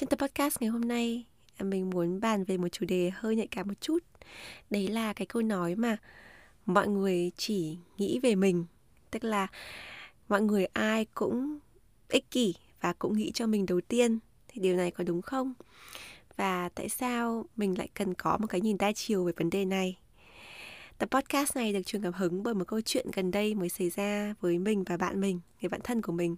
Trên tập podcast ngày hôm nay, à, mình muốn bàn về một chủ đề hơi nhạy cảm một chút. Đấy là cái câu nói mà mọi người chỉ nghĩ về mình. Tức là mọi người ai cũng ích kỷ và cũng nghĩ cho mình đầu tiên. Thì điều này có đúng không? Và tại sao mình lại cần có một cái nhìn đa chiều về vấn đề này? Tập podcast này được truyền cảm hứng bởi một câu chuyện gần đây mới xảy ra với mình và bạn mình, người bạn thân của mình.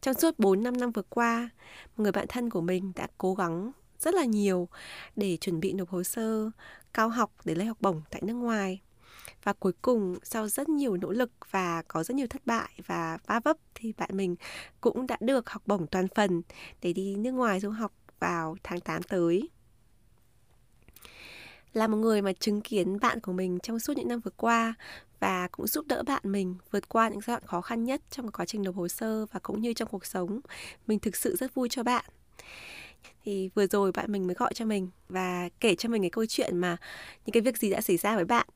Trong suốt 4-5 năm vừa qua, người bạn thân của mình đã cố gắng rất là nhiều để chuẩn bị nộp hồ sơ cao học để lấy học bổng tại nước ngoài. Và cuối cùng sau rất nhiều nỗ lực và có rất nhiều thất bại và va vấp thì bạn mình cũng đã được học bổng toàn phần để đi nước ngoài du học vào tháng 8 tới là một người mà chứng kiến bạn của mình trong suốt những năm vừa qua và cũng giúp đỡ bạn mình vượt qua những giai đoạn khó khăn nhất trong quá trình nộp hồ sơ và cũng như trong cuộc sống. Mình thực sự rất vui cho bạn. Thì vừa rồi bạn mình mới gọi cho mình và kể cho mình cái câu chuyện mà những cái việc gì đã xảy ra với bạn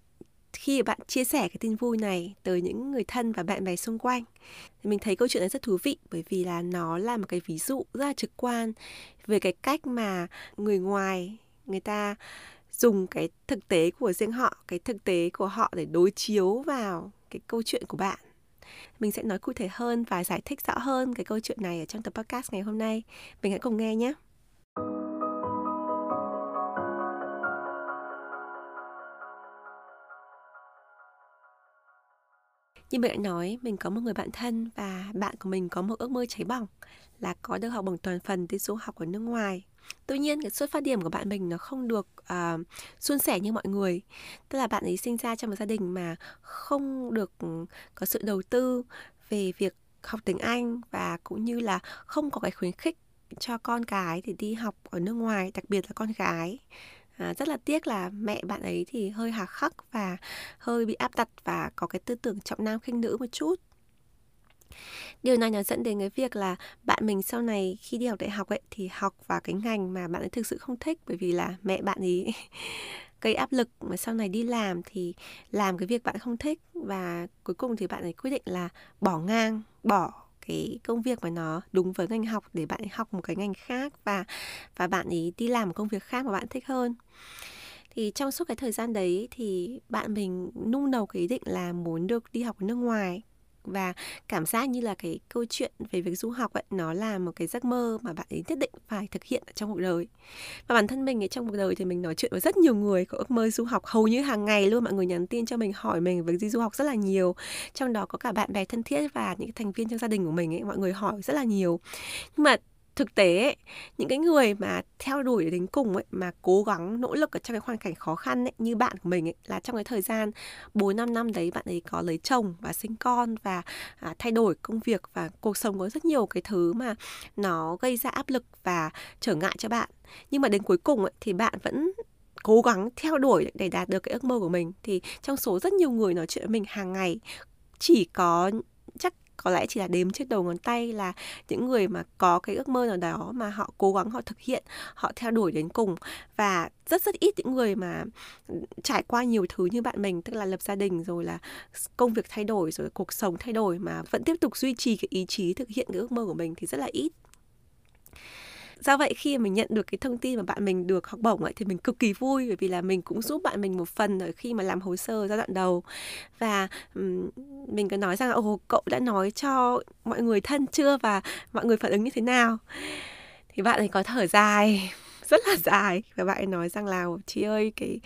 khi bạn chia sẻ cái tin vui này tới những người thân và bạn bè xung quanh thì mình thấy câu chuyện này rất thú vị bởi vì là nó là một cái ví dụ rất là trực quan về cái cách mà người ngoài, người ta dùng cái thực tế của riêng họ cái thực tế của họ để đối chiếu vào cái câu chuyện của bạn. Mình sẽ nói cụ thể hơn và giải thích rõ hơn cái câu chuyện này ở trong tập podcast ngày hôm nay. Mình hãy cùng nghe nhé. Như mình đã nói, mình có một người bạn thân và bạn của mình có một ước mơ cháy bỏng là có được học bổng toàn phần đi du học ở nước ngoài tuy nhiên cái xuất phát điểm của bạn mình nó không được uh, suôn sẻ như mọi người. Tức là bạn ấy sinh ra trong một gia đình mà không được ừ, có sự đầu tư về việc học tiếng anh và cũng như là không có cái khuyến khích cho con cái thì đi học ở nước ngoài đặc biệt là con gái. À, rất là tiếc là mẹ bạn ấy thì hơi hà khắc và hơi bị áp đặt và có cái tư tưởng trọng nam khinh nữ một chút điều này nó dẫn đến cái việc là bạn mình sau này khi đi học đại học ấy, thì học vào cái ngành mà bạn ấy thực sự không thích, bởi vì là mẹ bạn ấy gây áp lực mà sau này đi làm thì làm cái việc bạn không thích. Và cuối cùng thì bạn ấy quyết định là bỏ ngang, bỏ cái công việc mà nó đúng với ngành học để bạn ấy học một cái ngành khác và và bạn ấy đi làm một công việc khác mà bạn thích hơn. Thì trong suốt cái thời gian đấy thì bạn mình nung nấu cái ý định là muốn được đi học ở nước ngoài và cảm giác như là cái câu chuyện về việc du học ấy, nó là một cái giấc mơ mà bạn ấy nhất định phải thực hiện trong cuộc đời. Và bản thân mình ấy, trong cuộc đời thì mình nói chuyện với rất nhiều người có ước mơ du học hầu như hàng ngày luôn. Mọi người nhắn tin cho mình, hỏi mình về đi du học rất là nhiều. Trong đó có cả bạn bè thân thiết và những thành viên trong gia đình của mình ấy, mọi người hỏi rất là nhiều. Nhưng mà thực tế ấy, những cái người mà theo đuổi đến cùng ấy mà cố gắng nỗ lực ở trong cái hoàn cảnh khó khăn ấy như bạn của mình ấy là trong cái thời gian 4 5 năm đấy bạn ấy có lấy chồng và sinh con và à, thay đổi công việc và cuộc sống có rất nhiều cái thứ mà nó gây ra áp lực và trở ngại cho bạn. Nhưng mà đến cuối cùng ấy thì bạn vẫn cố gắng theo đuổi để đạt được cái ước mơ của mình thì trong số rất nhiều người nói chuyện với mình hàng ngày chỉ có có lẽ chỉ là đếm trên đầu ngón tay là những người mà có cái ước mơ nào đó mà họ cố gắng họ thực hiện, họ theo đuổi đến cùng. Và rất rất ít những người mà trải qua nhiều thứ như bạn mình, tức là lập gia đình, rồi là công việc thay đổi, rồi cuộc sống thay đổi mà vẫn tiếp tục duy trì cái ý chí thực hiện cái ước mơ của mình thì rất là ít do vậy khi mình nhận được cái thông tin mà bạn mình được học bổng ấy thì mình cực kỳ vui bởi vì là mình cũng giúp bạn mình một phần ở khi mà làm hồ sơ giai đoạn đầu. Và um, mình có nói rằng ồ cậu đã nói cho mọi người thân chưa và mọi người phản ứng như thế nào? Thì bạn ấy có thở dài rất là dài. Và bạn ấy nói rằng là chị ơi cái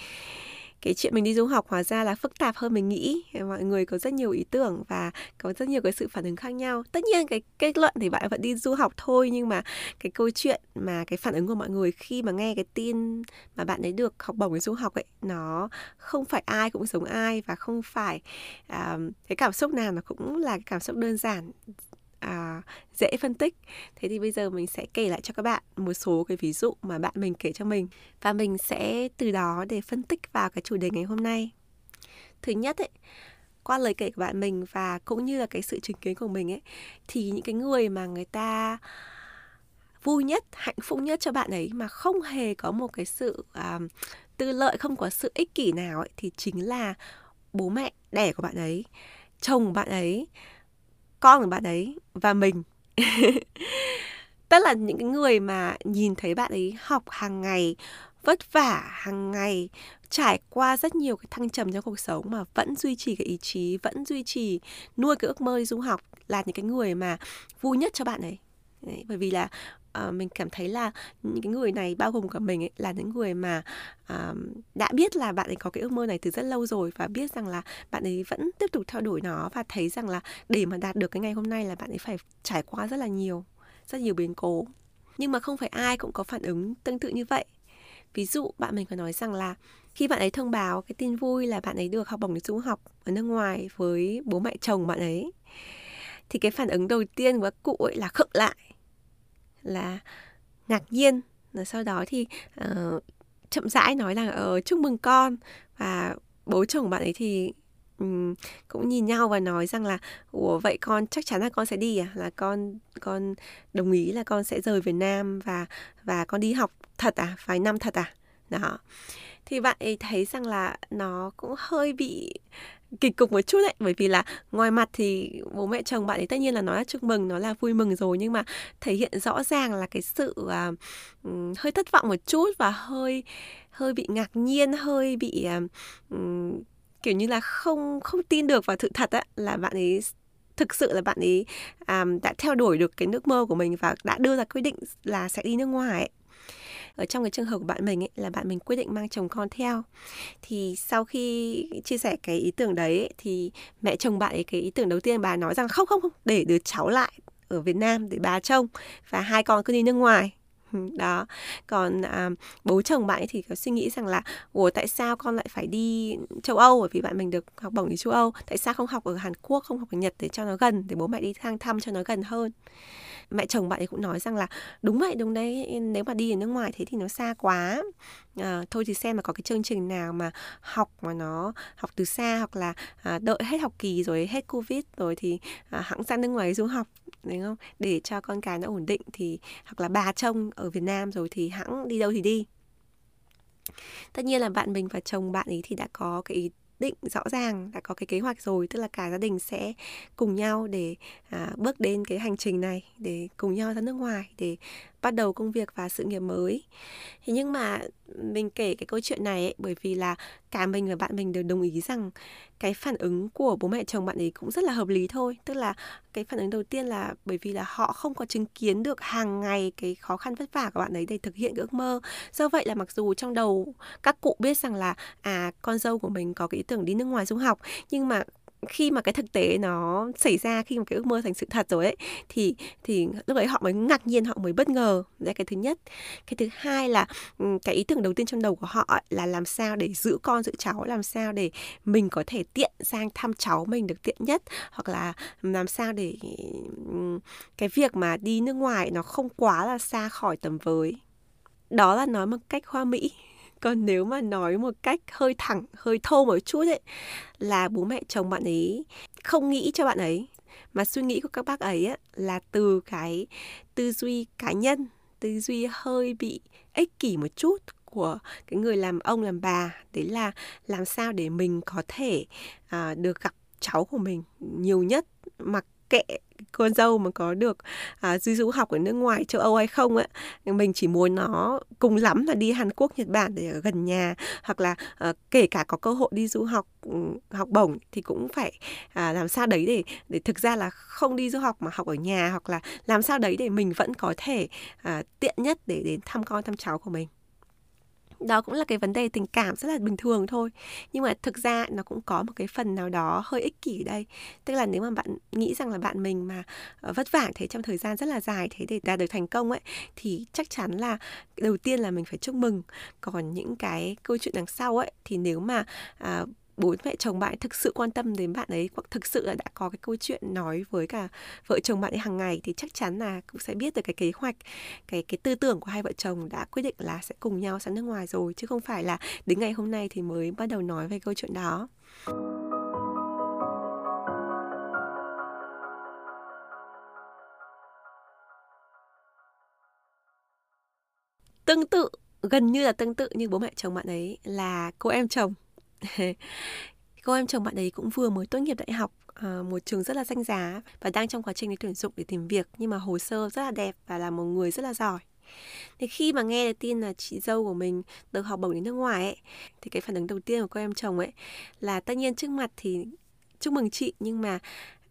cái chuyện mình đi du học hóa ra là phức tạp hơn mình nghĩ. Mọi người có rất nhiều ý tưởng và có rất nhiều cái sự phản ứng khác nhau. Tất nhiên cái kết luận thì bạn vẫn đi du học thôi nhưng mà cái câu chuyện mà cái phản ứng của mọi người khi mà nghe cái tin mà bạn ấy được học bổng để du học ấy nó không phải ai cũng giống ai và không phải um, cái cảm xúc nào nó cũng là cái cảm xúc đơn giản à, dễ phân tích. Thế thì bây giờ mình sẽ kể lại cho các bạn một số cái ví dụ mà bạn mình kể cho mình. Và mình sẽ từ đó để phân tích vào cái chủ đề ngày hôm nay. Thứ nhất ấy qua lời kể của bạn mình và cũng như là cái sự chứng kiến của mình ấy thì những cái người mà người ta vui nhất hạnh phúc nhất cho bạn ấy mà không hề có một cái sự uh, tư lợi không có sự ích kỷ nào ấy, thì chính là bố mẹ đẻ của bạn ấy chồng của bạn ấy con của bạn ấy và mình. Tức là những cái người mà nhìn thấy bạn ấy học hàng ngày, vất vả hàng ngày, trải qua rất nhiều cái thăng trầm trong cuộc sống mà vẫn duy trì cái ý chí, vẫn duy trì nuôi cái ước mơ đi du học là những cái người mà vui nhất cho bạn ấy. Đấy, bởi vì là uh, mình cảm thấy là những cái người này bao gồm cả mình ấy, là những người mà uh, đã biết là bạn ấy có cái ước mơ này từ rất lâu rồi và biết rằng là bạn ấy vẫn tiếp tục theo đuổi nó và thấy rằng là để mà đạt được cái ngày hôm nay là bạn ấy phải trải qua rất là nhiều rất nhiều biến cố. Nhưng mà không phải ai cũng có phản ứng tương tự như vậy. Ví dụ bạn mình có nói rằng là khi bạn ấy thông báo cái tin vui là bạn ấy được học bổng đi du học ở nước ngoài với bố mẹ chồng bạn ấy thì cái phản ứng đầu tiên của các cụ ấy là khựng lại là ngạc nhiên. Rồi sau đó thì uh, chậm rãi nói là uh, chúc mừng con. Và bố chồng bạn ấy thì um, cũng nhìn nhau và nói rằng là ủa vậy con chắc chắn là con sẽ đi à? Là con con đồng ý là con sẽ rời Việt Nam và và con đi học thật à? Vài năm thật à? Đó. Thì bạn ấy thấy rằng là nó cũng hơi bị kịch cục một chút đấy. Bởi vì là ngoài mặt thì bố mẹ chồng bạn ấy tất nhiên là nói là chúc mừng nó là vui mừng rồi. Nhưng mà thể hiện rõ ràng là cái sự uh, hơi thất vọng một chút và hơi hơi bị ngạc nhiên hơi bị uh, kiểu như là không không tin được vào sự thật á là bạn ấy thực sự là bạn ấy um, đã theo đuổi được cái nước mơ của mình và đã đưa ra quyết định là sẽ đi nước ngoài ấy ở trong cái trường hợp của bạn mình ấy, là bạn mình quyết định mang chồng con theo. Thì sau khi chia sẻ cái ý tưởng đấy ấy, thì mẹ chồng bạn ấy cái ý tưởng đầu tiên bà nói rằng không không không để đứa cháu lại ở Việt Nam để bà trông và hai con cứ đi nước ngoài. Ừ, đó. Còn à, bố chồng bạn ấy thì có suy nghĩ rằng là ủa tại sao con lại phải đi châu Âu? Bởi vì bạn mình được học bổng đi châu Âu. Tại sao không học ở Hàn Quốc không học ở Nhật để cho nó gần để bố mẹ đi sang thăm cho nó gần hơn? Mẹ chồng bạn ấy cũng nói rằng là đúng vậy đúng đấy nếu mà đi ở nước ngoài thế thì nó xa quá. À, thôi thì xem mà có cái chương trình nào mà học mà nó học từ xa hoặc là à, đợi hết học kỳ rồi hết covid rồi thì à, hãng sang nước ngoài du học đúng không? Để cho con cái nó ổn định thì hoặc là bà trông ở Việt Nam rồi thì hãng đi đâu thì đi. Tất nhiên là bạn mình và chồng bạn ấy thì đã có cái ý định rõ ràng đã có cái kế hoạch rồi tức là cả gia đình sẽ cùng nhau để à, bước đến cái hành trình này để cùng nhau ra nước ngoài để bắt đầu công việc và sự nghiệp mới. Thế nhưng mà mình kể cái câu chuyện này ấy, bởi vì là cả mình và bạn mình đều đồng ý rằng cái phản ứng của bố mẹ chồng bạn ấy cũng rất là hợp lý thôi. Tức là cái phản ứng đầu tiên là bởi vì là họ không có chứng kiến được hàng ngày cái khó khăn vất vả của bạn ấy để thực hiện cái ước mơ. Do vậy là mặc dù trong đầu các cụ biết rằng là à con dâu của mình có cái ý tưởng đi nước ngoài du học nhưng mà khi mà cái thực tế nó xảy ra, khi mà cái ước mơ thành sự thật rồi ấy, thì thì lúc ấy họ mới ngạc nhiên, họ mới bất ngờ. Đấy, cái thứ nhất. Cái thứ hai là cái ý tưởng đầu tiên trong đầu của họ là làm sao để giữ con giữ cháu, làm sao để mình có thể tiện sang thăm cháu mình được tiện nhất, hoặc là làm sao để cái việc mà đi nước ngoài nó không quá là xa khỏi tầm với. Đó là nói một cách hoa mỹ còn nếu mà nói một cách hơi thẳng hơi thô một chút ấy là bố mẹ chồng bạn ấy không nghĩ cho bạn ấy. Mà suy nghĩ của các bác ấy á, là từ cái tư duy cá nhân tư duy hơi bị ích kỷ một chút của cái người làm ông làm bà. Đấy là làm sao để mình có thể à, được gặp cháu của mình nhiều nhất mặc kệ con dâu mà có được à, di du học ở nước ngoài châu Âu hay không ấy, mình chỉ muốn nó cùng lắm là đi Hàn Quốc Nhật Bản để ở gần nhà. Hoặc là à, kể cả có cơ hội đi du học ừ, học bổng thì cũng phải à, làm sao đấy để để thực ra là không đi du học mà học ở nhà. Hoặc là làm sao đấy để mình vẫn có thể à, tiện nhất để đến thăm con thăm cháu của mình đó cũng là cái vấn đề tình cảm rất là bình thường thôi. Nhưng mà thực ra nó cũng có một cái phần nào đó hơi ích kỷ đây. Tức là nếu mà bạn nghĩ rằng là bạn mình mà ờ, vất vả thế trong thời gian rất là dài thế để đạt được thành công ấy thì chắc chắn là đầu tiên là mình phải chúc mừng. Còn những cái câu chuyện đằng sau ấy thì nếu mà à, bố mẹ chồng bạn thực sự quan tâm đến bạn ấy, hoặc thực sự là đã có cái câu chuyện nói với cả vợ chồng bạn ấy hàng ngày, thì chắc chắn là cũng sẽ biết được cái kế hoạch, cái cái tư tưởng của hai vợ chồng đã quyết định là sẽ cùng nhau sang nước ngoài rồi, chứ không phải là đến ngày hôm nay thì mới bắt đầu nói về câu chuyện đó. Tương tự, gần như là tương tự như bố mẹ chồng bạn ấy là cô em chồng. cô em chồng bạn ấy cũng vừa mới tốt nghiệp đại học ờ, một trường rất là danh giá và đang trong quá trình để tuyển dụng để tìm việc nhưng mà hồ sơ rất là đẹp và là một người rất là giỏi. Thì khi mà nghe được tin là chị dâu của mình được học bổng đến nước ngoài ấy thì cái phản ứng đầu tiên của cô em chồng ấy là tất nhiên trước mặt thì chúc mừng chị nhưng mà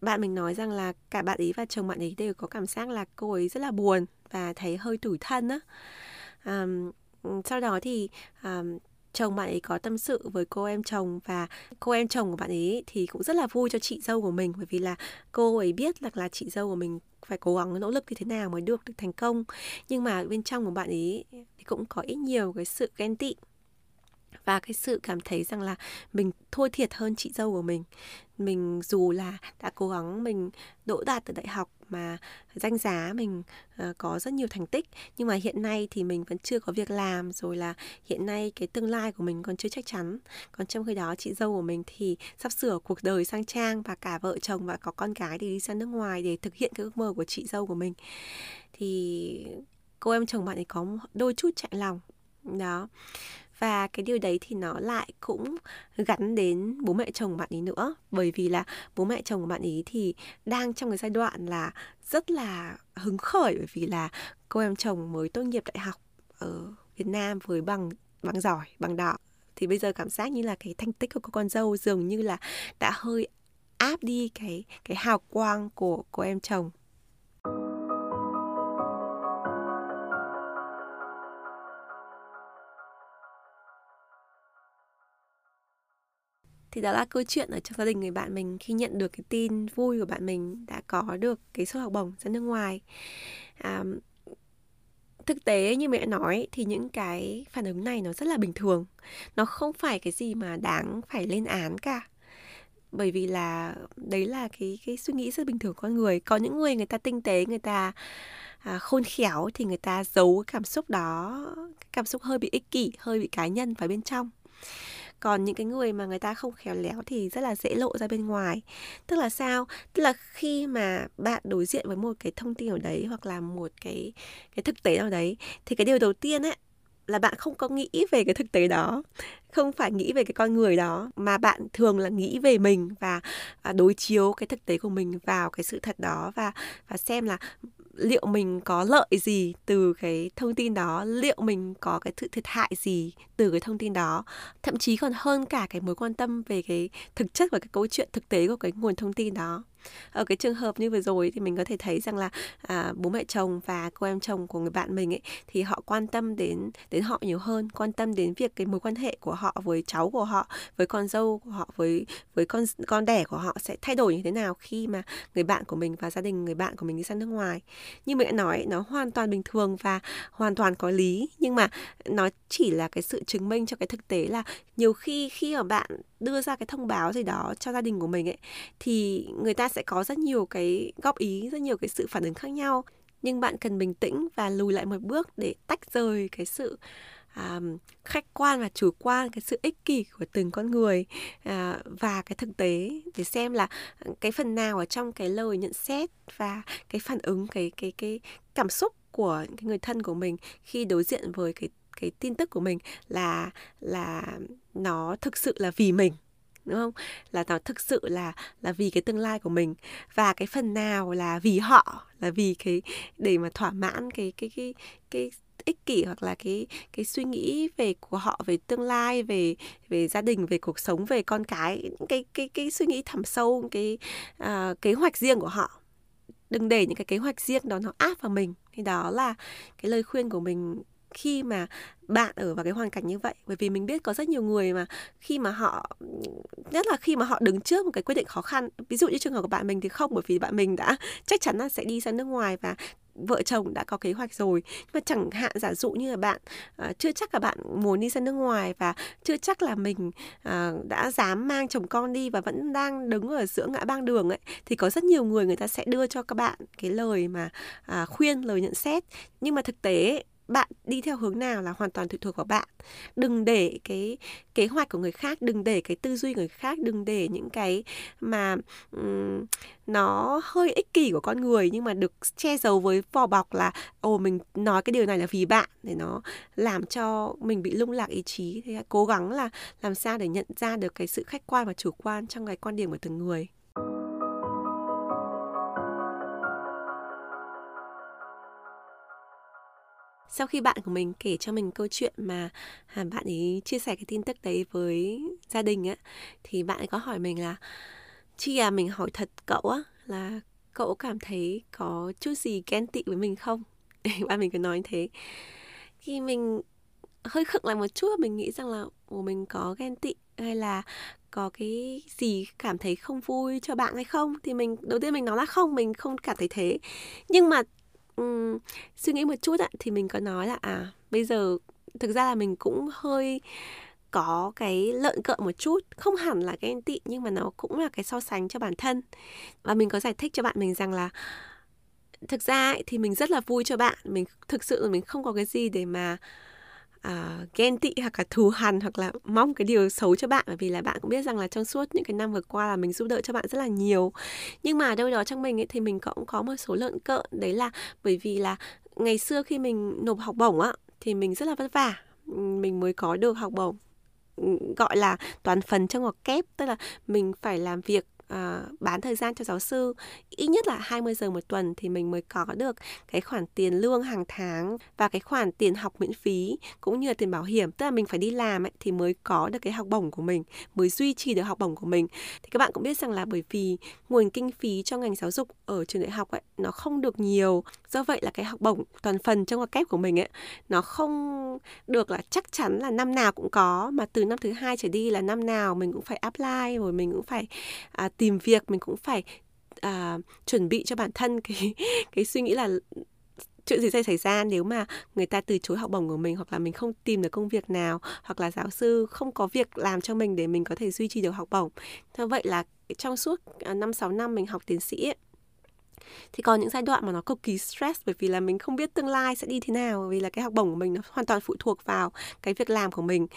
bạn mình nói rằng là cả bạn ấy và chồng bạn ấy đều có cảm giác là cô ấy rất là buồn và thấy hơi tủi thân á. Um, sau đó thì um, chồng bạn ấy có tâm sự với cô em chồng và cô em chồng của bạn ấy thì cũng rất là vui cho chị dâu của mình, bởi vì là cô ấy biết là là chị dâu của mình phải cố gắng nỗ lực như thế nào mới được được thành công. Nhưng mà bên trong của bạn ấy thì cũng có ít nhiều cái sự ghen tị và cái sự cảm thấy rằng là mình thua thiệt hơn chị dâu của mình. Mình dù là đã cố gắng mình đỗ đạt ở đại học mà danh giá mình uh, có rất nhiều thành tích nhưng mà hiện nay thì mình vẫn chưa có việc làm rồi là hiện nay cái tương lai của mình còn chưa chắc chắn. Còn trong khi đó chị dâu của mình thì sắp sửa cuộc đời sang trang và cả vợ chồng và có con cái thì đi sang nước ngoài để thực hiện cái ước mơ của chị dâu của mình. Thì cô em chồng bạn ấy có đôi chút chạy lòng đó và cái điều đấy thì nó lại cũng gắn đến bố mẹ chồng bạn ấy nữa. Bởi vì là bố mẹ chồng của bạn ấy thì đang trong cái giai đoạn là rất là hứng khởi, bởi vì là cô em chồng mới tốt nghiệp đại học ở Việt Nam với bằng bằng giỏi, bằng đỏ. Thì bây giờ cảm giác như là cái thành tích của cô con dâu dường như là đã hơi áp đi cái cái hào quang của cô em chồng. Thì đó là câu chuyện ở trong gia đình người bạn mình khi nhận được cái tin vui của bạn mình đã có được cái suất học bổng ra nước ngoài. À, thực tế như mẹ nói thì những cái phản ứng này nó rất là bình thường. Nó không phải cái gì mà đáng phải lên án cả. Bởi vì là đấy là cái cái suy nghĩ rất bình thường của con người. Có những người người ta tinh tế người ta à, khôn khéo thì người ta giấu cái cảm xúc đó cái cảm xúc hơi bị ích kỷ hơi bị cá nhân vào bên trong còn những cái người mà người ta không khéo léo thì rất là dễ lộ ra bên ngoài. Tức là sao? Tức là khi mà bạn đối diện với một cái thông tin ở đấy hoặc là một cái cái thực tế nào đấy, thì cái điều đầu tiên ấy là bạn không có nghĩ về cái thực tế đó. Không phải nghĩ về cái con người đó, mà bạn thường là nghĩ về mình và à, đối chiếu cái thực tế của mình vào cái sự thật đó và và xem là liệu mình có lợi gì từ cái thông tin đó? Liệu mình có cái sự thiệt hại gì từ cái thông tin đó? Thậm chí còn hơn cả cái mối quan tâm về cái thực chất và cái câu chuyện thực tế của cái nguồn thông tin đó ở cái trường hợp như vừa rồi thì mình có thể thấy rằng là à, bố mẹ chồng và cô em chồng của người bạn mình ấy thì họ quan tâm đến đến họ nhiều hơn quan tâm đến việc cái mối quan hệ của họ với cháu của họ với con dâu của họ với với con con đẻ của họ sẽ thay đổi như thế nào khi mà người bạn của mình và gia đình người bạn của mình đi sang nước ngoài. Như mẹ nói nó hoàn toàn bình thường và hoàn toàn có lý nhưng mà nó chỉ là cái sự chứng minh cho cái thực tế là nhiều khi khi mà bạn đưa ra cái thông báo gì đó cho gia đình của mình ấy thì người ta sẽ có rất nhiều cái góp ý rất nhiều cái sự phản ứng khác nhau. Nhưng bạn cần bình tĩnh và lùi lại một bước để tách rời cái sự um, khách quan và chủ quan cái sự ích kỷ của từng con người uh, và cái thực tế để xem là cái phần nào ở trong cái lời nhận xét và cái phản ứng cái cái cái cảm xúc của cái người thân của mình khi đối diện với cái cái tin tức của mình là là nó thực sự là vì mình đúng không? Là nó thực sự là là vì cái tương lai của mình. Và cái phần nào là vì họ là vì cái để mà thỏa mãn cái cái cái cái ích kỷ hoặc là cái cái suy nghĩ về của họ về tương lai về về gia đình về cuộc sống về con cái cái cái cái suy nghĩ thẳm sâu cái uh, kế hoạch riêng của họ. Đừng để những cái kế hoạch riêng đó nó áp vào mình. Thì đó là cái lời khuyên của mình khi mà bạn ở vào cái hoàn cảnh như vậy. Bởi vì mình biết có rất nhiều người mà khi mà họ nhất là khi mà họ đứng trước một cái quyết định khó khăn. Ví dụ như trường hợp của bạn mình thì không bởi vì bạn mình đã chắc chắn là sẽ đi sang nước ngoài và vợ chồng đã có kế hoạch rồi. Nhưng mà chẳng hạn giả dụ như là bạn uh, chưa chắc là bạn muốn đi sang nước ngoài và chưa chắc là mình uh, đã dám mang chồng con đi và vẫn đang đứng ở giữa ngã ba đường ấy thì có rất nhiều người người ta sẽ đưa cho các bạn cái lời mà uh, khuyên lời nhận xét. Nhưng mà thực tế bạn đi theo hướng nào là hoàn toàn tùy thuộc vào bạn. Đừng để cái kế hoạch của người khác đừng để cái tư duy người khác đừng để những cái mà um, nó hơi ích kỷ của con người nhưng mà được che giấu với vỏ bọc là ồ mình nói cái điều này là vì bạn. Để nó làm cho mình bị lung lạc ý chí. Thì cố gắng là làm sao để nhận ra được cái sự khách quan và chủ quan trong cái quan điểm của từng người. Sau khi bạn của mình kể cho mình câu chuyện mà à, bạn ấy chia sẻ cái tin tức đấy với gia đình á, thì bạn ấy có hỏi mình là chi à mình hỏi thật cậu á, là cậu cảm thấy có chút gì ghen tị với mình không? Bạn mình cứ nói như thế. Khi mình hơi khựng lại một chút, mình nghĩ rằng là của mình có ghen tị hay là có cái gì cảm thấy không vui cho bạn hay không? Thì mình, đầu tiên mình nói là không, mình không cảm thấy thế. Nhưng mà um, suy nghĩ một chút ạ thì mình có nói là à bây giờ thực ra là mình cũng hơi có cái lợn cợn một chút không hẳn là cái ghen tị nhưng mà nó cũng là cái so sánh cho bản thân. Và mình có giải thích cho bạn mình rằng là thực ra ấy, thì mình rất là vui cho bạn. Mình thực sự là mình không có cái gì để mà uh, ghen tị hoặc là thù hằn hoặc là mong cái điều xấu cho bạn. Bởi vì là bạn cũng biết rằng là trong suốt những cái năm vừa qua là mình giúp đỡ cho bạn rất là nhiều. Nhưng mà đâu đó trong mình ấy thì mình cũng có một số lợn cợn. Đấy là bởi vì là ngày xưa khi mình nộp học bổng á thì mình rất là vất vả. Mình mới có được học bổng ừ, gọi là toàn phần trong ngoặc kép. Tức là mình phải làm việc uh, bán thời gian cho giáo sư. Ít nhất là 20 giờ một tuần thì mình mới có được cái khoản tiền lương hàng tháng và cái khoản tiền học miễn phí cũng như là tiền bảo hiểm. Tức là mình phải đi làm ấy, thì mới có được cái học bổng của mình mới duy trì được học bổng của mình. Thì các bạn cũng biết rằng là bởi vì nguồn kinh phí cho ngành giáo dục ở trường đại học ấy nó không được nhiều. Do vậy là cái học bổng toàn phần trong học kép của mình ấy nó không được là chắc chắn là năm nào cũng có. Mà từ năm thứ hai trở đi là năm nào mình cũng phải apply rồi mình cũng phải à, tìm việc mình cũng phải à, chuẩn bị cho bản thân cái cái suy nghĩ là chuyện gì sẽ xảy ra nếu mà người ta từ chối học bổng của mình hoặc là mình không tìm được công việc nào hoặc là giáo sư không có việc làm cho mình để mình có thể duy trì được học bổng. Thế vậy là trong suốt à, 5 6 năm mình học tiến sĩ ấy, thì còn những giai đoạn mà nó cực kỳ stress bởi vì là mình không biết tương lai sẽ đi thế nào vì là cái học bổng của mình nó hoàn toàn phụ thuộc vào cái việc làm của mình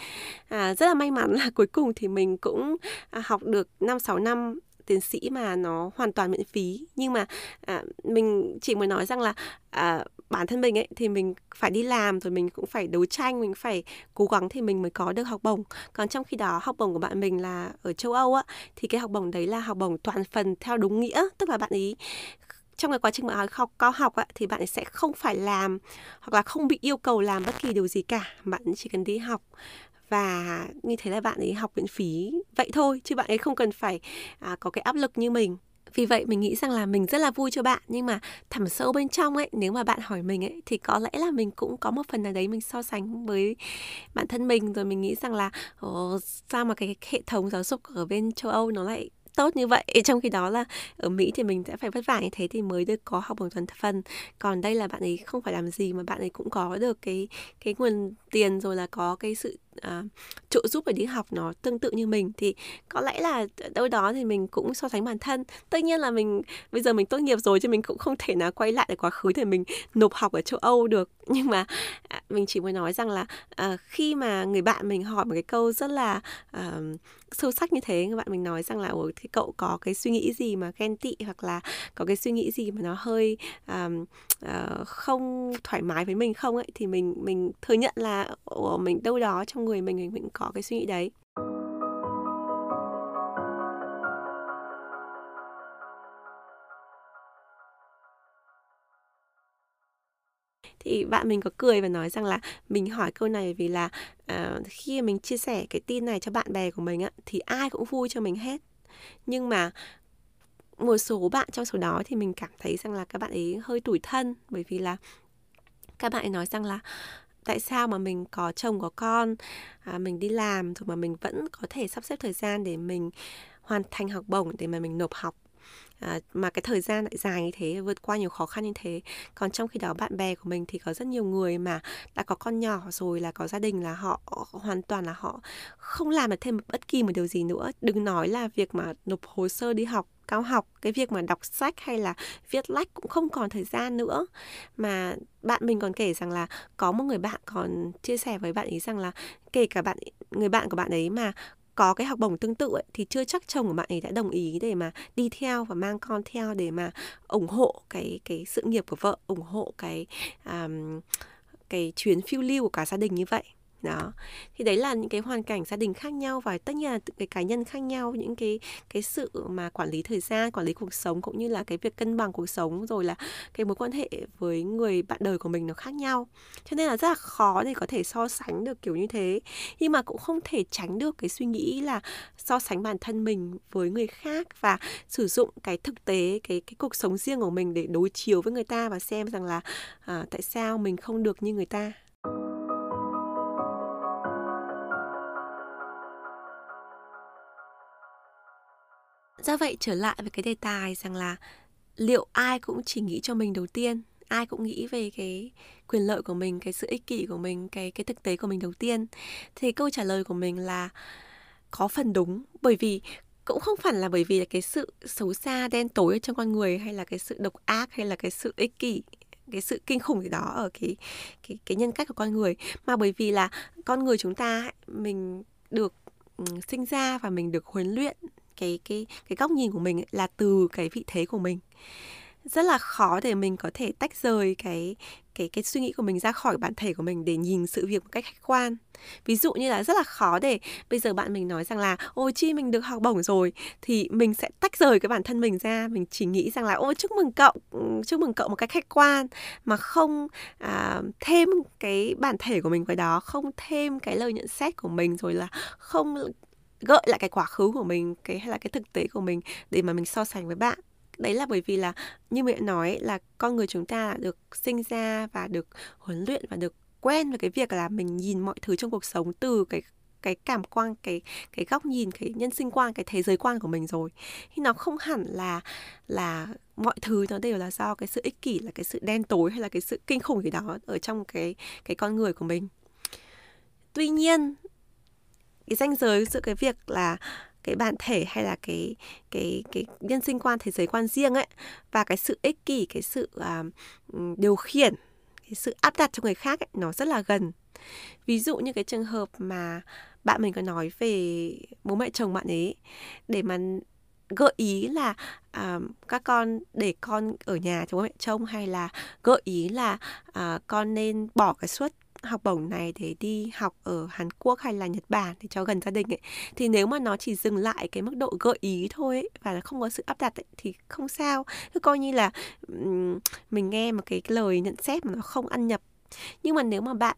à, rất là may mắn là cuối cùng thì mình cũng à, học được năm sáu năm tiến sĩ mà nó hoàn toàn miễn phí. Nhưng mà à, mình chỉ mới nói rằng là à, bản thân mình ấy thì mình phải đi làm rồi mình cũng phải đấu tranh mình phải cố gắng thì mình mới có được học bổng. Còn trong khi đó học bổng của bạn mình là ở châu âu á thì cái học bổng đấy là học bổng toàn phần theo đúng nghĩa. Tức là bạn ý trong cái quá trình mà học cao học á, thì bạn sẽ không phải làm hoặc là không bị yêu cầu làm bất kỳ điều gì cả. Bạn chỉ cần đi học và như thế là bạn ấy học miễn phí vậy thôi chứ bạn ấy không cần phải à, có cái áp lực như mình. Vì vậy mình nghĩ rằng là mình rất là vui cho bạn nhưng mà thẳm sâu bên trong ấy nếu mà bạn hỏi mình ấy thì có lẽ là mình cũng có một phần nào đấy mình so sánh với bản thân mình. Rồi mình nghĩ rằng là Ồ, sao mà cái hệ thống giáo dục ở bên châu Âu nó lại tốt như vậy? Trong khi đó là ở Mỹ thì mình sẽ phải vất vả như thế thì mới được có học bổng toàn phần. Còn đây là bạn ấy không phải làm gì mà bạn ấy cũng có được cái cái nguồn tiền rồi là có cái sự uh, trợ giúp để đi học nó tương tự như mình thì có lẽ là đâu đó thì mình cũng so sánh bản thân. Tất nhiên là mình bây giờ mình tốt nghiệp rồi chứ mình cũng không thể nào quay lại để quá khứ để mình nộp học ở châu Âu được. Nhưng mà à, mình chỉ muốn nói rằng là uh, khi mà người bạn mình hỏi một cái câu rất là uh, sâu sắc như thế người bạn mình nói rằng là ủa thì cậu có cái suy nghĩ gì mà ghen tị hoặc là có cái suy nghĩ gì mà nó hơi um, uh, không thoải mái với mình không? ấy thì mình mình thừa nhận là ủa, mình đâu đó trong người mình mình, mình có cái suy nghĩ đấy. Thì bạn mình có cười và nói rằng là mình hỏi câu này vì là uh, khi mình chia sẻ cái tin này cho bạn bè của mình á thì ai cũng vui cho mình hết. Nhưng mà một số bạn trong số đó thì mình cảm thấy rằng là các bạn ấy hơi tủi thân bởi vì là các bạn ấy nói rằng là tại sao mà mình có chồng có con à, mình đi làm rồi mà mình vẫn có thể sắp xếp thời gian để mình hoàn thành học bổng để mà mình nộp học à, mà cái thời gian lại dài như thế vượt qua nhiều khó khăn như thế. Còn trong khi đó bạn bè của mình thì có rất nhiều người mà đã có con nhỏ rồi là có gia đình là họ hoàn toàn là họ không làm được thêm bất kỳ một điều gì nữa. Đừng nói là việc mà nộp hồ sơ đi học cao học cái việc mà đọc sách hay là viết lách cũng không còn thời gian nữa. Mà bạn mình còn kể rằng là có một người bạn còn chia sẻ với bạn ấy rằng là kể cả bạn người bạn của bạn ấy mà có cái học bổng tương tự ấy, thì chưa chắc chồng của bạn ấy đã đồng ý để mà đi theo và mang con theo để mà ủng hộ cái cái sự nghiệp của vợ ủng hộ cái um, cái chuyến phiêu lưu của cả gia đình như vậy đó. Thì đấy là những cái hoàn cảnh gia đình khác nhau và tất nhiên là cái cá nhân khác nhau những cái cái sự mà quản lý thời gian quản lý cuộc sống cũng như là cái việc cân bằng cuộc sống rồi là cái mối quan hệ với người bạn đời của mình nó khác nhau. Cho nên là rất là khó để có thể so sánh được kiểu như thế. Nhưng mà cũng không thể tránh được cái suy nghĩ là so sánh bản thân mình với người khác và sử dụng cái thực tế cái cái cuộc sống riêng của mình để đối chiếu với người ta và xem rằng là à, tại sao mình không được như người ta. Do vậy trở lại với cái đề tài rằng là liệu ai cũng chỉ nghĩ cho mình đầu tiên, ai cũng nghĩ về cái quyền lợi của mình, cái sự ích kỷ của mình, cái cái thực tế của mình đầu tiên. Thì câu trả lời của mình là có phần đúng, bởi vì cũng không phải là bởi vì là cái sự xấu xa, đen tối trong con người hay là cái sự độc ác hay là cái sự ích kỷ, cái sự kinh khủng gì đó ở cái cái cái nhân cách của con người, mà bởi vì là con người chúng ta mình được ừ, sinh ra và mình được huấn luyện cái cái cái góc nhìn của mình ấy, là từ cái vị thế của mình. Rất là khó để mình có thể tách rời cái cái cái suy nghĩ của mình ra khỏi bản thể của mình để nhìn sự việc một cách khách quan. Ví dụ như là rất là khó để bây giờ bạn mình nói rằng là ôi chi mình được học bổng rồi. Thì mình sẽ tách rời cái bản thân mình ra. Mình chỉ nghĩ rằng là ôi chúc mừng cậu chúc mừng cậu một cách khách quan. Mà không à, thêm cái bản thể của mình vào đó không thêm cái lời nhận xét của mình rồi là không gợi lại cái quá khứ của mình, cái hay là cái thực tế của mình để mà mình so sánh với bạn. Đấy là bởi vì là, như mẹ nói là con người chúng ta được sinh ra và được huấn luyện và được quen với cái việc là mình nhìn mọi thứ trong cuộc sống từ cái cái cảm quan, cái cái góc nhìn, cái nhân sinh quan, cái thế giới quan của mình rồi. Thì nó không hẳn là là mọi thứ nó đều là do cái sự ích kỷ, là cái sự đen tối hay là cái sự kinh khủng gì đó ở trong cái cái con người của mình. Tuy nhiên cái ranh giới giữa cái việc là cái bản thể hay là cái cái cái nhân sinh quan thế giới quan riêng ấy và cái sự ích kỷ cái sự uh, điều khiển cái sự áp đặt cho người khác ấy, nó rất là gần. Ví dụ như cái trường hợp mà bạn mình có nói về bố mẹ chồng bạn ấy để mà gợi ý là uh, các con để con ở nhà cho bố mẹ trông hay là gợi ý là uh, con nên bỏ cái suất học bổng này để đi học ở Hàn Quốc hay là Nhật Bản để cho gần gia đình ấy thì nếu mà nó chỉ dừng lại cái mức độ gợi ý thôi ấy, và không có sự áp đặt ấy, thì không sao. Cứ coi như là mình nghe một cái lời nhận xét mà nó không ăn nhập. Nhưng mà nếu mà bạn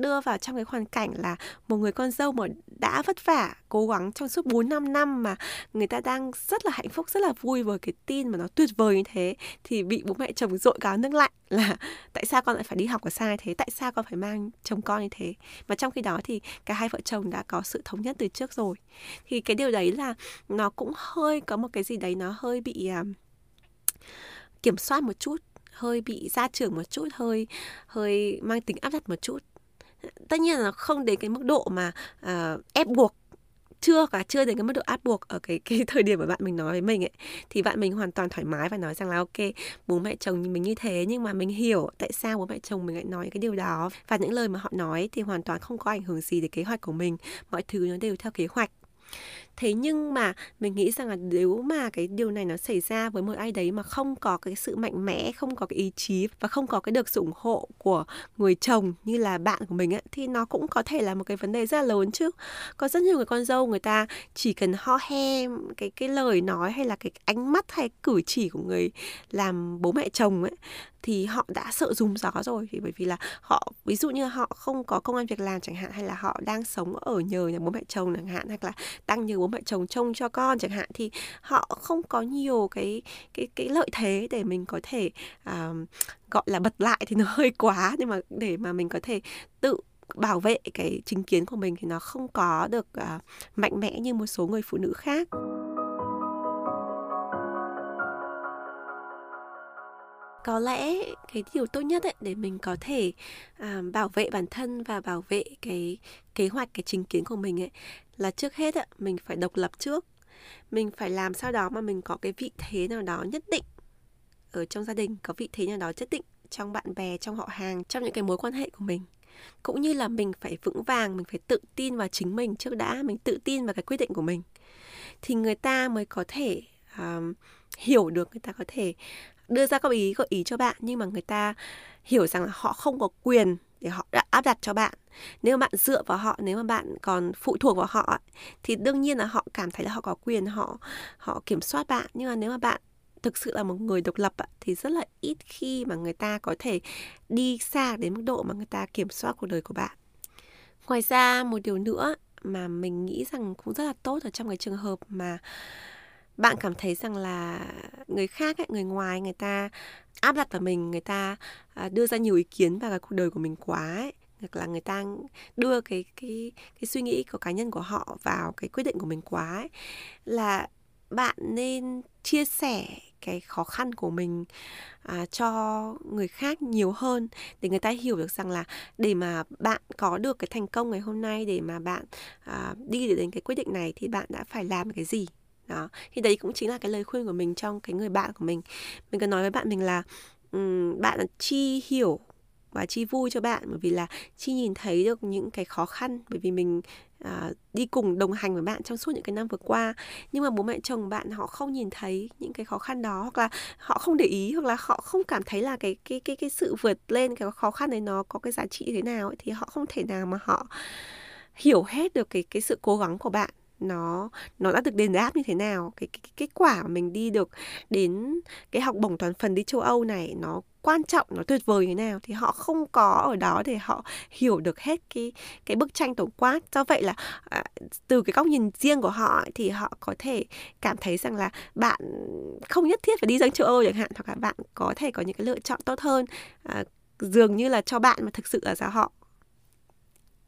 đưa vào trong cái hoàn cảnh là một người con dâu mà đã vất vả cố gắng trong suốt 4 5 năm mà người ta đang rất là hạnh phúc rất là vui với cái tin mà nó tuyệt vời như thế thì bị bố mẹ chồng dội cáo nước lạnh là tại sao con lại phải đi học ở xa như thế? Tại sao con phải mang chồng con như thế? Mà trong khi đó thì cả hai vợ chồng đã có sự thống nhất từ trước rồi. Thì cái điều đấy là nó cũng hơi có một cái gì đấy nó hơi bị uh, kiểm soát một chút hơi bị gia trưởng một chút hơi hơi mang tính áp đặt một chút tất nhiên là không đến cái mức độ mà uh, ép buộc chưa cả chưa đến cái mức độ áp buộc ở cái cái thời điểm mà bạn mình nói với mình ấy. Thì bạn mình hoàn toàn thoải mái và nói rằng là ok bố mẹ chồng mình như thế nhưng mà mình hiểu tại sao bố mẹ chồng mình lại nói cái điều đó. Và những lời mà họ nói thì hoàn toàn không có ảnh hưởng gì đến kế hoạch của mình. Mọi thứ nó đều theo kế hoạch thế nhưng mà mình nghĩ rằng là nếu mà cái điều này nó xảy ra với một ai đấy mà không có cái sự mạnh mẽ không có cái ý chí và không có cái được sự ủng hộ của người chồng như là bạn của mình ấy, thì nó cũng có thể là một cái vấn đề rất là lớn chứ. Có rất nhiều người con dâu người ta chỉ cần ho he cái cái lời nói hay là cái ánh mắt hay cử chỉ của người làm bố mẹ chồng ấy thì họ đã sợ dùng gió rồi. Thì bởi vì là họ ví dụ như họ không có công an việc làm chẳng hạn hay là họ đang sống ở nhờ nhà bố mẹ chồng chẳng hạn hoặc là đang nhờ bố mẹ chồng trông cho con chẳng hạn thì họ không có nhiều cái cái cái lợi thế để mình có thể uh, gọi là bật lại thì nó hơi quá. Nhưng mà để mà mình có thể tự bảo vệ cái chính kiến của mình thì nó không có được uh, mạnh mẽ như một số người phụ nữ khác. Có lẽ cái điều tốt nhất ấy, để mình có thể à, bảo vệ bản thân và bảo vệ cái kế hoạch cái chính kiến của mình ấy là trước hết ấy, mình phải độc lập trước. Mình phải làm sao đó mà mình có cái vị thế nào đó nhất định ở trong gia đình có vị thế nào đó nhất định trong bạn bè trong họ hàng trong những cái mối quan hệ của mình. Cũng như là mình phải vững vàng mình phải tự tin vào chính mình trước đã mình tự tin vào cái quyết định của mình. Thì người ta mới có thể um, hiểu được người ta có thể đưa ra các ý, gợi ý cho bạn, nhưng mà người ta hiểu rằng là họ không có quyền để họ áp đặt cho bạn. Nếu mà bạn dựa vào họ, nếu mà bạn còn phụ thuộc vào họ thì đương nhiên là họ cảm thấy là họ có quyền, họ họ kiểm soát bạn. Nhưng mà nếu mà bạn thực sự là một người độc lập thì rất là ít khi mà người ta có thể đi xa đến mức độ mà người ta kiểm soát cuộc đời của bạn. Ngoài ra, một điều nữa mà mình nghĩ rằng cũng rất là tốt ở trong cái trường hợp mà bạn cảm thấy rằng là người khác ấy, người ngoài người ta áp đặt vào mình người ta à, đưa ra nhiều ý kiến vào cái cuộc đời của mình quá ấy hoặc là người ta đưa cái cái cái suy nghĩ của cá nhân của họ vào cái quyết định của mình quá ấy, là bạn nên chia sẻ cái khó khăn của mình à, cho người khác nhiều hơn để người ta hiểu được rằng là để mà bạn có được cái thành công ngày hôm nay để mà bạn à, đi đến cái quyết định này thì bạn đã phải làm cái gì đó thì đấy cũng chính là cái lời khuyên của mình trong cái người bạn của mình. Mình cần nói với bạn mình là um, bạn chi hiểu và chi vui cho bạn bởi vì là chi nhìn thấy được những cái khó khăn bởi vì mình à, đi cùng đồng hành với bạn trong suốt những cái năm vừa qua. Nhưng mà bố mẹ chồng bạn họ không nhìn thấy những cái khó khăn đó hoặc là họ không để ý hoặc là họ không cảm thấy là cái cái cái cái sự vượt lên cái khó khăn đấy nó có cái giá trị thế nào ấy, thì họ không thể nào mà họ hiểu hết được cái cái sự cố gắng của bạn nó nó đã được đền đáp như thế nào? Cái, cái, cái kết quả mà mình đi được đến cái học bổng toàn phần đi châu Âu này nó quan trọng nó tuyệt vời như thế nào? Thì họ không có ở đó để họ hiểu được hết cái cái bức tranh tổng quát. Do vậy là à, từ cái góc nhìn riêng của họ thì họ có thể cảm thấy rằng là bạn không nhất thiết phải đi sang châu Âu chẳng hạn hoặc là bạn có thể có những cái lựa chọn tốt hơn. À, dường như là cho bạn mà thực sự là sao họ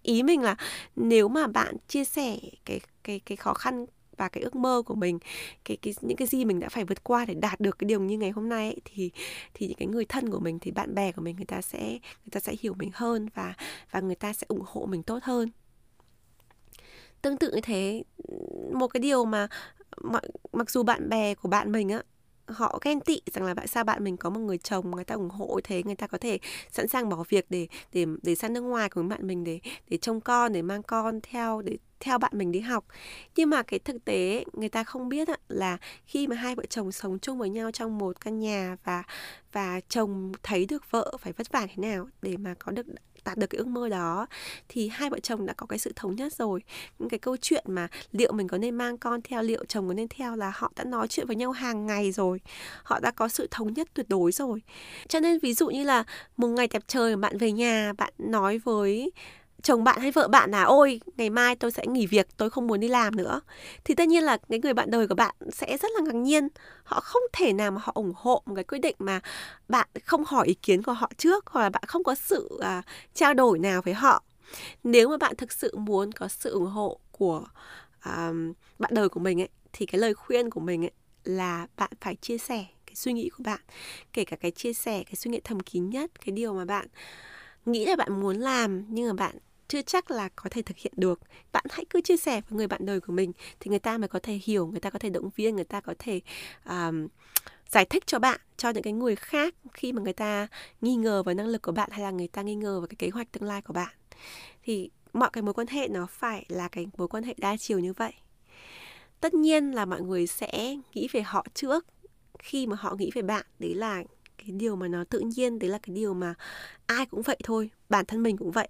ý mình là nếu mà bạn chia sẻ cái cái cái khó khăn và cái ước mơ của mình cái cái những cái gì mình đã phải vượt qua để đạt được cái điều như ngày hôm nay ấy, thì thì những cái người thân của mình thì bạn bè của mình người ta sẽ người ta sẽ hiểu mình hơn và và người ta sẽ ủng hộ mình tốt hơn. Tương tự như thế một cái điều mà mặc, mặc dù bạn bè của bạn mình á họ ghen tị rằng là tại sao bạn mình có một người chồng người ta ủng hộ thế, người ta có thể sẵn sàng bỏ việc để để để sang nước ngoài cùng bạn mình để để trông con, để mang con theo, để theo bạn mình đi học. Nhưng mà cái thực tế, người ta không biết là khi mà hai vợ chồng sống chung với nhau trong một căn nhà và và chồng thấy được vợ phải vất vả thế nào để mà có được đạt được cái ước mơ đó, thì hai vợ chồng đã có cái sự thống nhất rồi. Những cái câu chuyện mà liệu mình có nên mang con theo, liệu chồng có nên theo là họ đã nói chuyện với nhau hàng ngày rồi, họ đã có sự thống nhất tuyệt đối rồi. Cho nên ví dụ như là một ngày đẹp trời bạn về nhà, bạn nói với chồng bạn hay vợ bạn là ôi ngày mai tôi sẽ nghỉ việc tôi không muốn đi làm nữa. Thì tất nhiên là cái người bạn đời của bạn sẽ rất là ngạc nhiên. Họ không thể nào mà họ ủng hộ một cái quyết định mà bạn không hỏi ý kiến của họ trước hoặc là bạn không có sự uh, trao đổi nào với họ. Nếu mà bạn thực sự muốn có sự ủng hộ của uh, bạn đời của mình ấy thì cái lời khuyên của mình ấy là bạn phải chia sẻ cái suy nghĩ của bạn kể cả cái chia sẻ cái suy nghĩ thầm kín nhất cái điều mà bạn nghĩ là bạn muốn làm nhưng mà bạn chưa chắc là có thể thực hiện được. Bạn hãy cứ chia sẻ với người bạn đời của mình thì người ta mới có thể hiểu người ta có thể động viên người ta có thể um, giải thích cho bạn cho những cái người khác khi mà người ta nghi ngờ vào năng lực của bạn hay là người ta nghi ngờ vào cái kế hoạch tương lai của bạn. Thì mọi cái mối quan hệ nó phải là cái mối quan hệ đa chiều như vậy. Tất nhiên là mọi người sẽ nghĩ về họ trước khi mà họ nghĩ về bạn đấy là cái điều mà nó tự nhiên đấy là cái điều mà ai cũng vậy thôi bản thân mình cũng vậy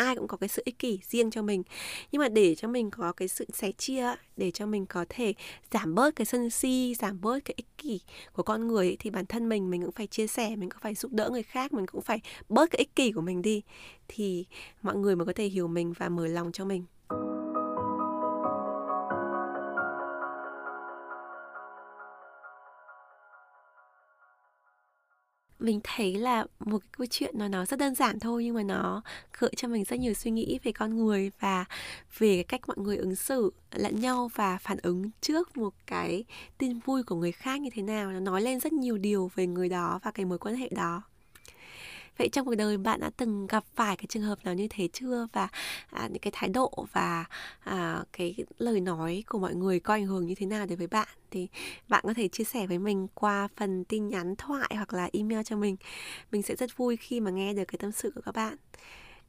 ai cũng có cái sự ích kỷ riêng cho mình. Nhưng mà để cho mình có cái sự sẻ chia để cho mình có thể giảm bớt cái sân si giảm bớt cái ích kỷ của con người ấy, thì bản thân mình mình cũng phải chia sẻ mình cũng phải giúp đỡ người khác mình cũng phải bớt cái ích kỷ của mình đi thì mọi người mới có thể hiểu mình và mở lòng cho mình. Mình thấy là một cái câu chuyện nó nó rất đơn giản thôi, nhưng mà nó gợi cho mình rất nhiều suy nghĩ về con người và về cách mọi người ứng xử lẫn nhau và phản ứng trước một cái tin vui của người khác như thế nào. Nó nói lên rất nhiều điều về người đó và cái mối quan hệ đó vậy trong cuộc đời bạn đã từng gặp phải cái trường hợp nào như thế chưa? Và à, những cái thái độ và à, cái lời nói của mọi người có ảnh hưởng như thế nào đối với bạn? Thì bạn có thể chia sẻ với mình qua phần tin nhắn thoại hoặc là email cho mình. Mình sẽ rất vui khi mà nghe được cái tâm sự của các bạn.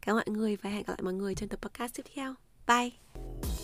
Cảm ơn mọi người và hẹn gặp lại mọi người trong tập podcast tiếp theo. Bye!